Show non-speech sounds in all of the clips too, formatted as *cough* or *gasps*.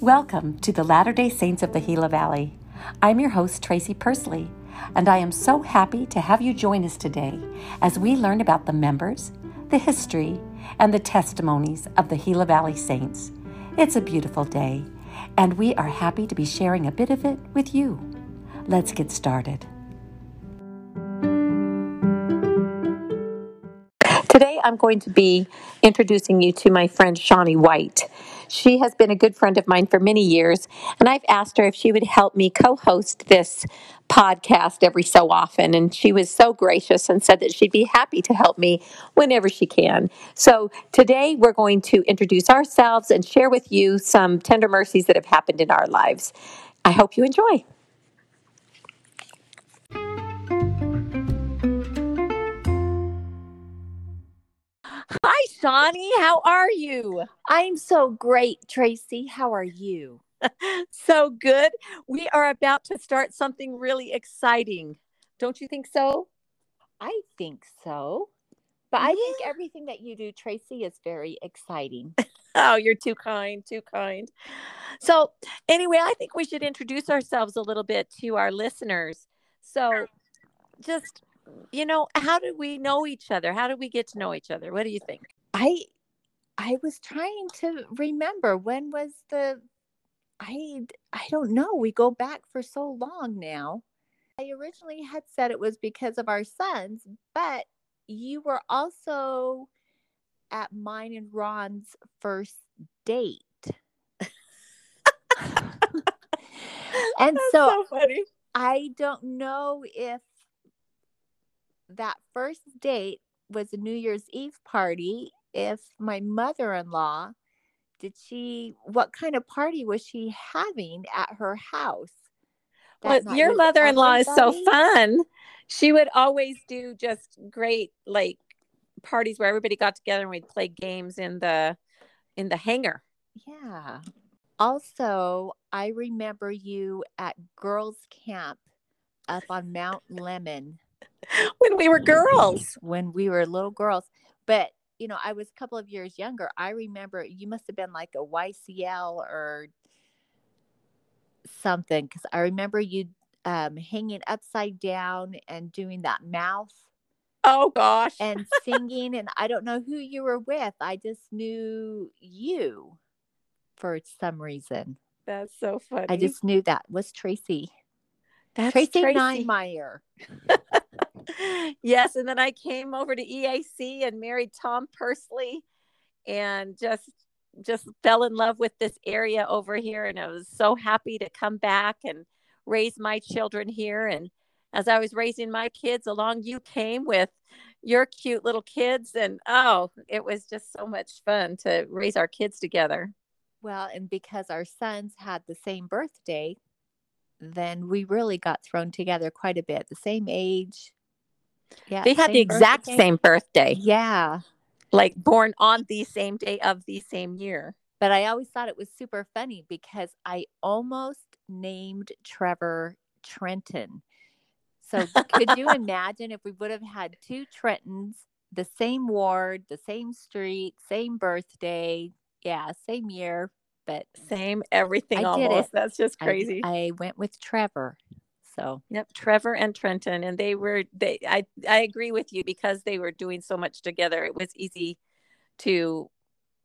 Welcome to the Latter day Saints of the Gila Valley. I'm your host, Tracy Persley, and I am so happy to have you join us today as we learn about the members, the history, and the testimonies of the Gila Valley Saints. It's a beautiful day, and we are happy to be sharing a bit of it with you. Let's get started. Today, I'm going to be introducing you to my friend Shawnee White. She has been a good friend of mine for many years, and I've asked her if she would help me co host this podcast every so often. And she was so gracious and said that she'd be happy to help me whenever she can. So today, we're going to introduce ourselves and share with you some tender mercies that have happened in our lives. I hope you enjoy. Shawnee. How are you? I'm so great, Tracy. How are you? *laughs* so good. We are about to start something really exciting. Don't you think so? I think so. But I think everything that you do, Tracy, is very exciting. *laughs* oh, you're too kind, too kind. So, anyway, I think we should introduce ourselves a little bit to our listeners. So, just you know, how do we know each other? How do we get to know each other? What do you think? I I was trying to remember when was the I I don't know. We go back for so long now. I originally had said it was because of our sons, but you were also at mine and Ron's first date. *laughs* and so, so I don't know if that first date was a New Year's Eve party. If my mother in law, did she, what kind of party was she having at her house? Well, your mother in law is so fun. She would always do just great, like parties where everybody got together and we'd play games in the in the hangar. Yeah. Also, I remember you at girls camp up on Mount Lemmon *laughs* when we were girls. When we were little girls. But, you know, I was a couple of years younger. I remember you must have been like a YCL or something because I remember you um, hanging upside down and doing that mouth. Oh gosh. And *laughs* singing. and I don't know who you were with. I just knew you for some reason. That's so funny. I just knew that was Tracy. That's Tracy, Tracy. Neinmeyer. *laughs* yes, and then I came over to EAC and married Tom Persley, and just just fell in love with this area over here, and I was so happy to come back and raise my children here. And as I was raising my kids along, you came with your cute little kids, and oh, it was just so much fun to raise our kids together. Well, and because our sons had the same birthday, then we really got thrown together quite a bit. The same age. Yeah. They had the exact birthday. same birthday. Yeah. Like born on the same day of the same year. But I always thought it was super funny because I almost named Trevor Trenton. So could you *laughs* imagine if we would have had two Trentons, the same ward, the same street, same birthday, yeah, same year, but same everything I almost. That's just crazy. I, I went with Trevor. So yep, Trevor and Trenton, and they were they. I I agree with you because they were doing so much together. It was easy to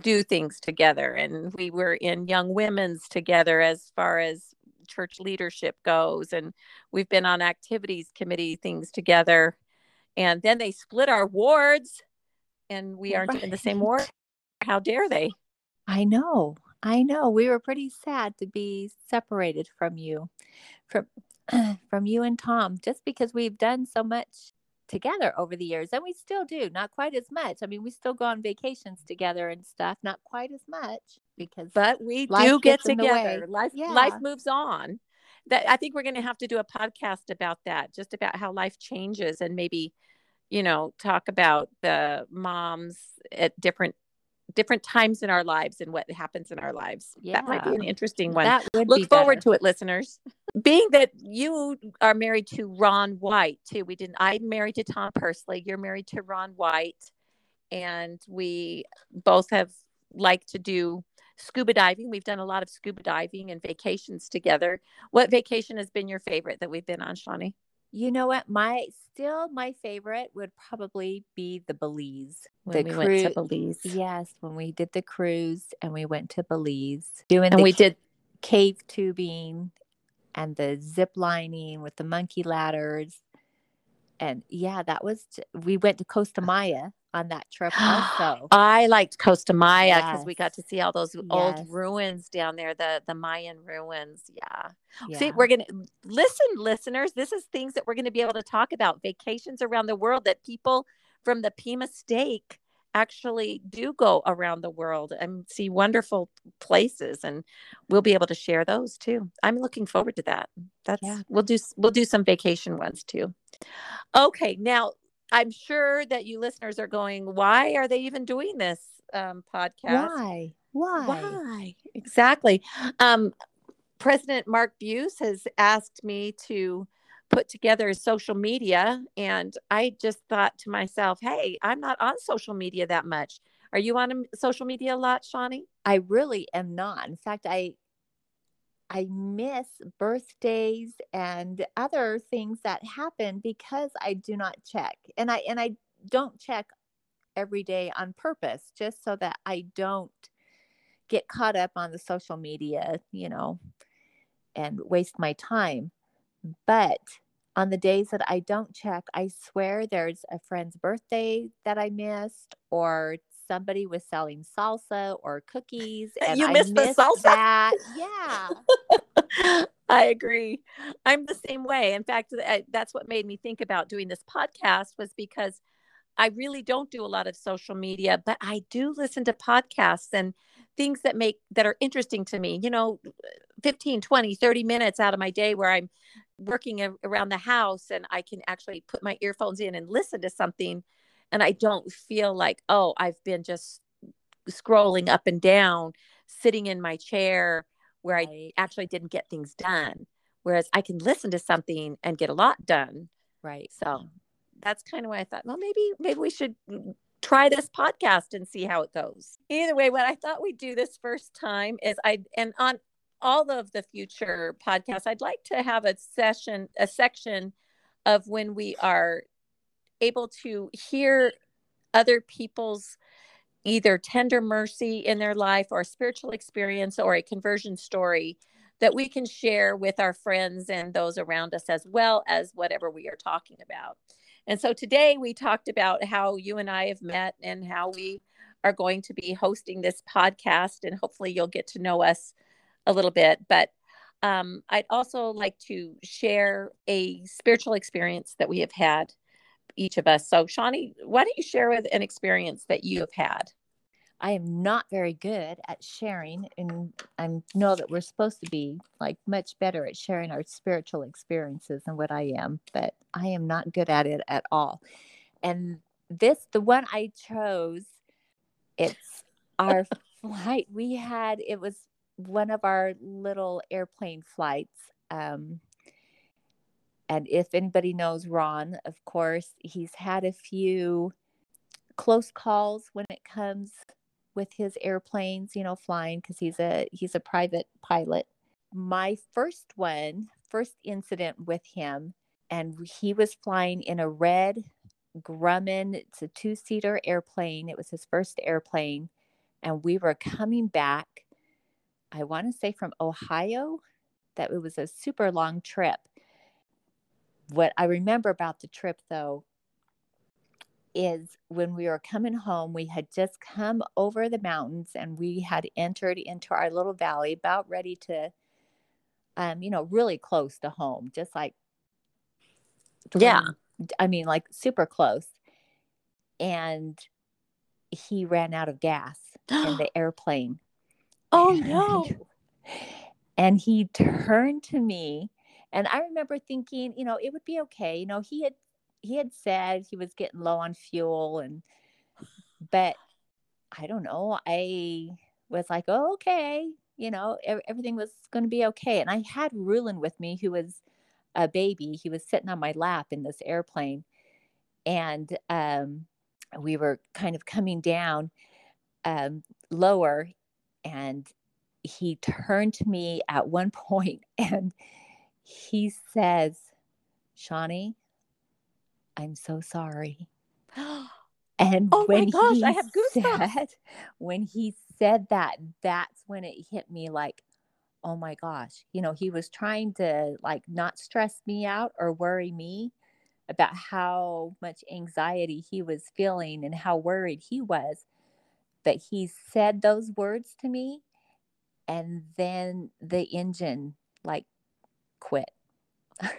do things together, and we were in Young Women's together as far as church leadership goes, and we've been on activities committee things together, and then they split our wards, and we aren't right. in the same ward. How dare they? I know. I know we were pretty sad to be separated from you, from *clears throat* from you and Tom, just because we've done so much together over the years, and we still do. Not quite as much. I mean, we still go on vacations together and stuff. Not quite as much because, but we do get together. Life yeah. life moves on. That I think we're going to have to do a podcast about that, just about how life changes, and maybe you know talk about the moms at different different times in our lives and what happens in our lives. Yeah. That might be an interesting one. That would Look forward better. to it, listeners. Being that you are married to Ron White too. We didn't I'm married to Tom Persley. You're married to Ron White. And we both have liked to do scuba diving. We've done a lot of scuba diving and vacations together. What vacation has been your favorite that we've been on, Shawnee? You know what? My still my favorite would probably be the Belize. When the we cru- went to Belize. Yes, when we did the cruise and we went to Belize doing and we did cave tubing and the zip lining with the monkey ladders. And yeah, that was we went to Costa uh, Maya on that trip also. *gasps* I liked Costa Maya because yes. we got to see all those yes. old ruins down there, the the Mayan ruins. Yeah. yeah. See, we're gonna listen, listeners. This is things that we're gonna be able to talk about. Vacations around the world that people from the Pima Stake actually do go around the world and see wonderful places and we'll be able to share those too i'm looking forward to that that's yeah. we'll do we'll do some vacation ones too okay now I'm sure that you listeners are going, why are they even doing this um, podcast? Why? Why? Why? Exactly. Um, President Mark Buse has asked me to put together social media, and I just thought to myself, hey, I'm not on social media that much. Are you on social media a lot, Shawnee? I really am not. In fact, I I miss birthdays and other things that happen because I do not check. And I and I don't check every day on purpose just so that I don't get caught up on the social media, you know, and waste my time. But on the days that I don't check, I swear there's a friend's birthday that I missed or somebody was selling salsa or cookies *laughs* and you missed, missed the salsa? that. yeah. *laughs* I agree. I'm the same way. In fact that's what made me think about doing this podcast was because i really don't do a lot of social media but i do listen to podcasts and things that make that are interesting to me. You know 15 20 30 minutes out of my day where i'm working around the house and i can actually put my earphones in and listen to something and I don't feel like, oh, I've been just scrolling up and down, sitting in my chair where right. I actually didn't get things done. Whereas I can listen to something and get a lot done. Right. So that's kind of why I thought, well, maybe maybe we should try this podcast and see how it goes. Either way, what I thought we'd do this first time is I and on all of the future podcasts, I'd like to have a session, a section of when we are able to hear other people's either tender mercy in their life or spiritual experience or a conversion story that we can share with our friends and those around us as well as whatever we are talking about. And so today we talked about how you and I have met and how we are going to be hosting this podcast and hopefully you'll get to know us a little bit but um, I'd also like to share a spiritual experience that we have had each of us. So, Shawnee, why don't you share with an experience that you have had? I am not very good at sharing, and I know that we're supposed to be like much better at sharing our spiritual experiences than what I am, but I am not good at it at all. And this, the one I chose, it's our *laughs* flight. We had it was one of our little airplane flights. Um, and if anybody knows Ron, of course, he's had a few close calls when it comes with his airplanes, you know, flying because he's a he's a private pilot. My first one, first incident with him, and he was flying in a red Grumman. It's a two-seater airplane. It was his first airplane, and we were coming back. I want to say from Ohio. That it was a super long trip what I remember about the trip though is when we were coming home, we had just come over the mountains and we had entered into our little valley, about ready to, um, you know, really close to home, just like, yeah, I mean, like super close. And he ran out of gas in *gasps* the airplane. Oh no. *gasps* and he turned to me and I remember thinking, you know, it would be okay. You know, he had he had said he was getting low on fuel and but I don't know. I was like, oh, okay, you know, everything was going to be okay. And I had Rulin with me, who was a baby. He was sitting on my lap in this airplane, and um, we were kind of coming down um, lower, And he turned to me at one *laughs* point and he says, Shawnee, I'm so sorry. *gasps* And oh my gosh, I have goosebumps. Said, when he said that, that's when it hit me like, oh my gosh, you know, he was trying to like not stress me out or worry me about how much anxiety he was feeling and how worried he was. But he said those words to me, and then the engine like quit. *laughs*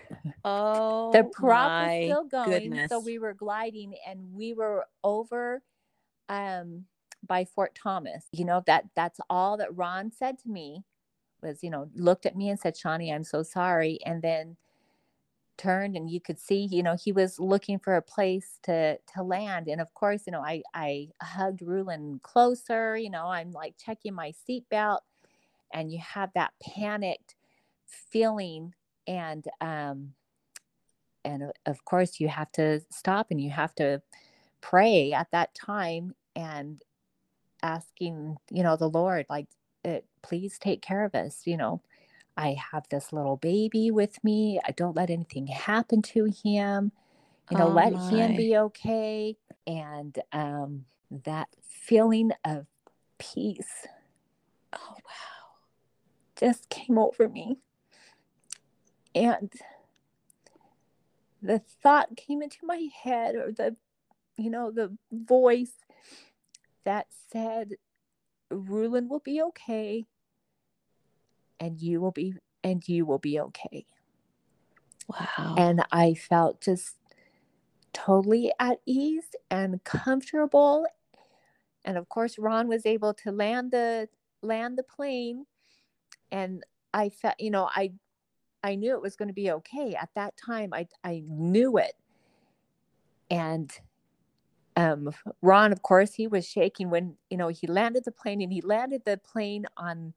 Oh, the prop was still going, goodness. so we were gliding, and we were over um, by Fort Thomas. You know that that's all that Ron said to me was, you know, looked at me and said, Shawnee, I'm so sorry. And then turned and you could see, you know, he was looking for a place to to land. And of course, you know, I I hugged Rulin closer, you know, I'm like checking my seatbelt and you have that panicked feeling and um and of course you have to stop and you have to pray at that time and asking you know the lord like it, please take care of us. You know, I have this little baby with me. I don't let anything happen to him. You know, oh let my. him be okay. And um, that feeling of peace. Oh, wow. Just came over me. And the thought came into my head, or the, you know, the voice that said, Rulin will be okay and you will be and you will be okay. Wow. And I felt just totally at ease and comfortable. And of course Ron was able to land the land the plane and I felt you know I I knew it was going to be okay at that time I I knew it. And um, Ron, of course, he was shaking when you know he landed the plane, and he landed the plane on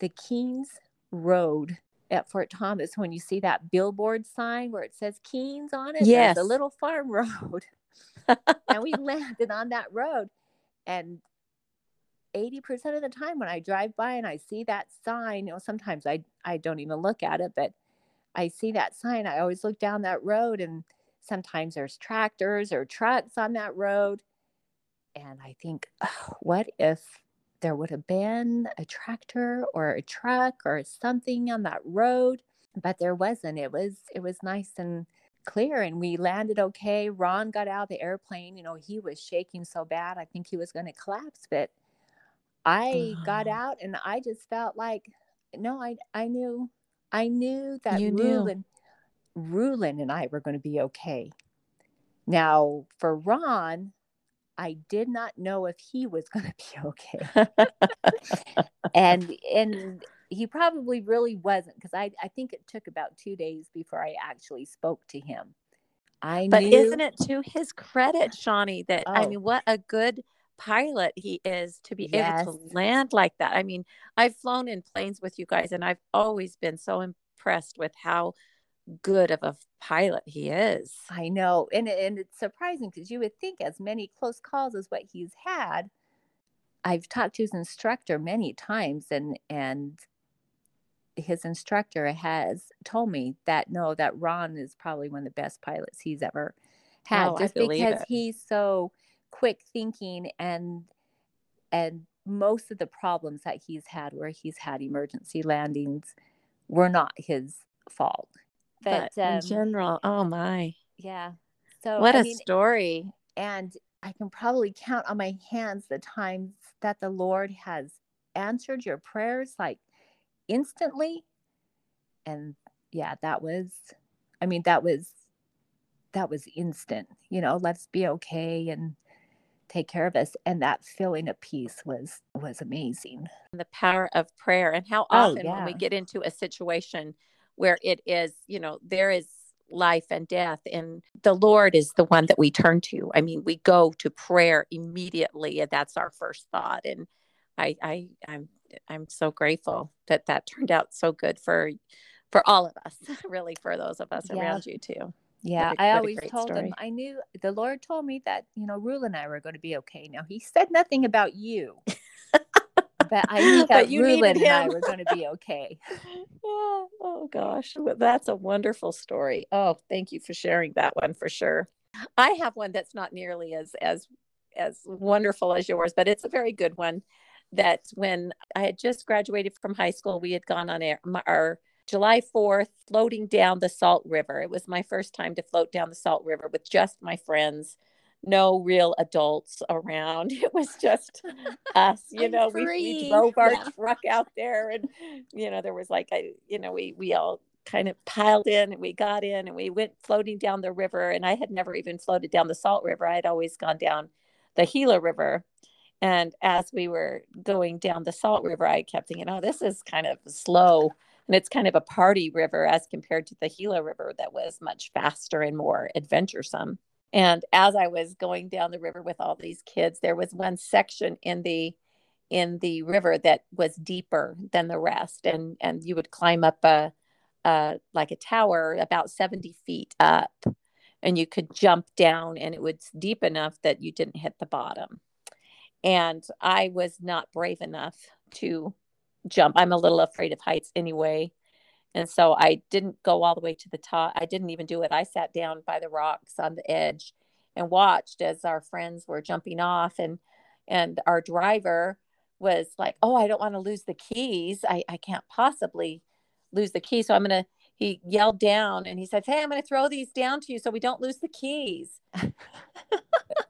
the Keens Road at Fort Thomas. When you see that billboard sign where it says Keens on it, yes, the little farm road, *laughs* and we landed on that road, and 80% of the time when I drive by and I see that sign, you know, sometimes I I don't even look at it, but I see that sign, I always look down that road and Sometimes there's tractors or trucks on that road. And I think, oh, what if there would have been a tractor or a truck or something on that road? But there wasn't. It was it was nice and clear and we landed okay. Ron got out of the airplane. You know, he was shaking so bad. I think he was going to collapse, but I got ah. out and I just felt like no, I I knew I knew that you Rulin Rulin and I were going to be okay. Now, for Ron, I did not know if he was *laughs* going to be okay. *laughs* and and he probably really wasn't because I, I think it took about two days before I actually spoke to him. I but knew... isn't it to his credit, Shawnee, that oh. I mean, what a good pilot he is to be yes. able to land like that. I mean, I've flown in planes with you guys, and I've always been so impressed with how good of a pilot he is. I know. And, and it's surprising because you would think as many close calls as what he's had. I've talked to his instructor many times and and his instructor has told me that no, that Ron is probably one of the best pilots he's ever had. Oh, just because it. he's so quick thinking and and most of the problems that he's had where he's had emergency landings were not his fault but, but um, in general, oh my. Yeah. So what I a mean, story. And I can probably count on my hands the times that the Lord has answered your prayers like instantly. And yeah, that was, I mean, that was, that was instant, you know, let's be okay and take care of us. And that feeling of peace was, was amazing. The power of prayer and how oh, often oh, yeah. when we get into a situation where it is, you know, there is life and death and the lord is the one that we turn to i mean we go to prayer immediately and that's our first thought and i i i'm i'm so grateful that that turned out so good for for all of us *laughs* really for those of us yeah. around you too yeah a, i always told story. him i knew the lord told me that you know Rulin and i were going to be okay now he said nothing about you *laughs* but I knew *laughs* that Rulin and I were going to be okay. *laughs* yeah. Oh gosh, that's a wonderful story. Oh, thank you for sharing that one for sure. I have one that's not nearly as as as wonderful as yours, but it's a very good one. That when I had just graduated from high school, we had gone on our, our July 4th floating down the Salt River. It was my first time to float down the Salt River with just my friends no real adults around. *laughs* It was just us, *laughs* you know, we, we, drove our yeah. *laughs* truck out there and, you know, there was like, a, you know, we, we all kind of piled in and we got in and we went floating down the river. And I had never even floated down the Salt River. I had always gone down the Gila River. And as we were going down the Salt River, I kept thinking, oh, this is kind of slow. And it's kind of a party river as compared to the Gila River that was much faster and more adventuresome. And as I was going down the river with all these kids, there was one section in the in the river that was deeper than the rest, and and you would climb up a, a like a tower about seventy feet up, and you could jump down, and it was deep enough that you didn't hit the bottom. And I was not brave enough to jump. I'm a little afraid of heights anyway. And so I didn't go all the way to the top. I didn't even do it. I sat down by the rocks on the edge and watched as our friends were jumping off and and our driver was like, "Oh, I don't want to lose the keys. I I can't possibly lose the keys. So I'm going to he yelled down and he said, "Hey, I'm going to throw these down to you so we don't lose the keys." *laughs*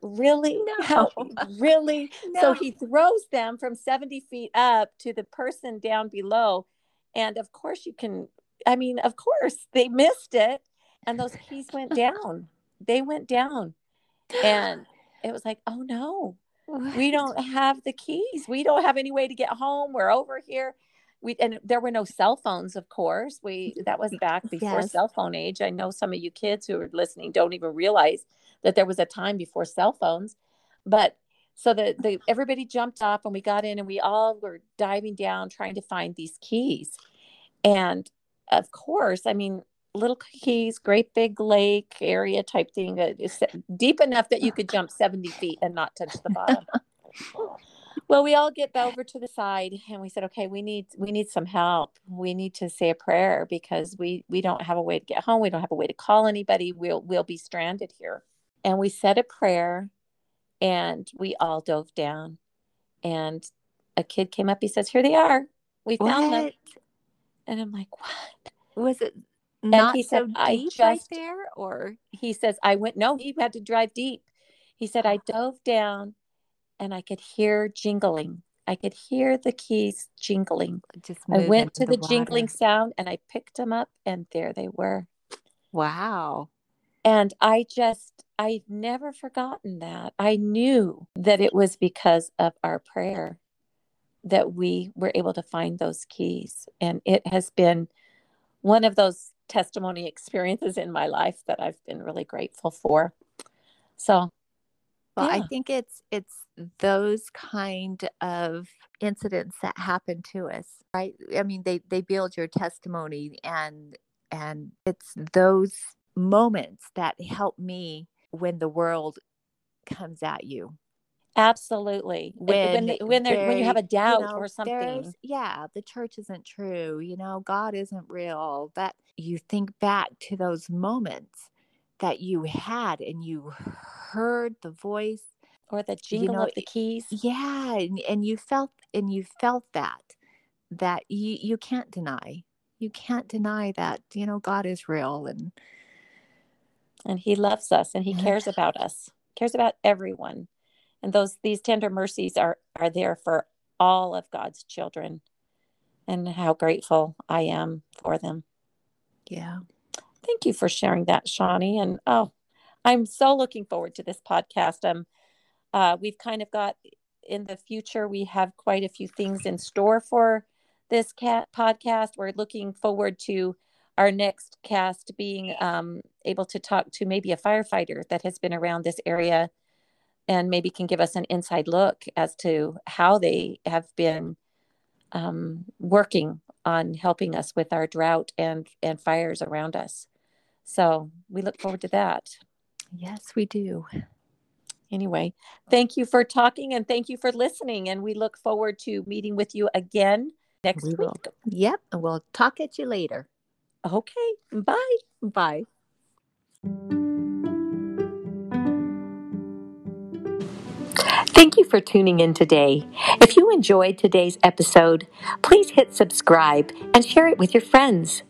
really? No. Really? No. So he throws them from 70 feet up to the person down below and of course, you can, I mean, of course, they missed it and those *laughs* keys went down. They went down. And it was like, oh no, what? we don't have the keys. We don't have any way to get home. We're over here. We and there were no cell phones, of course. We mm, that was back mm, before yes. cell phone age. I know some of you kids who are listening don't even realize that there was a time before cell phones. But so the, the everybody jumped off and we got in and we all were diving down trying to find these keys. And of course i mean little keys great big lake area type thing uh, that is deep enough that you could jump 70 feet and not touch the bottom. *laughs* Well we all get over to the side and we said okay we need we need some help. We need to say a prayer because we we don't have a way to get home. We don't have a way to call anybody. We'll we'll be stranded here. And we said a prayer and we all dove down and a kid came up he says here they are. We found what? them and i'm like what? Was it not he so said, I just, right there or? he says i went no he had to drive deep. He said i dove down and i could hear jingling. I could hear the keys jingling. Just i went to the, the jingling sound and i picked them up and there they were. Wow. And I just, I've never forgotten that. I knew that it was because of our prayer that we were able to find those keys. And it has been one of those testimony experiences in my life that I've been really grateful for. So, well, yeah. I think it's it's those kind of incidents that happen to us, right? I mean, they they build your testimony and and it's those moments that help me when the world comes at you. Absolutely. When when when, there, when you have a doubt you know, or something. yeah the church isn't true you know god isn't real that you think back to those moments that you had and you heard the voice or the jingle you know, of the keys. yeah and, and you felt and you felt that that you you can't deny you can't deny that you know god is real and and he loves us and he cares about us cares about everyone. And those these tender mercies are are there for all of god's children and how grateful i am for them. Yeah. Thank you for sharing that shawnee. And oh i'm so looking forward to this podcast. Um uh, we've kind of got in the future we have quite a few things in store for this cat podcast. We're looking forward to our next cast being um, able to talk to maybe a firefighter that has been around this area and maybe can give us an inside look as to how they have been um, working on helping us with our drought and and fires around us so we look forward to that yes we do anyway, thank you for talking and thank you for listening. And we look forward to meeting with you again next we week. Will. Yep. And we'll talk at you later. Okay. Bye. Bye. Thank you for tuning in today. If you enjoyed today's episode, please hit subscribe and share it with your friends.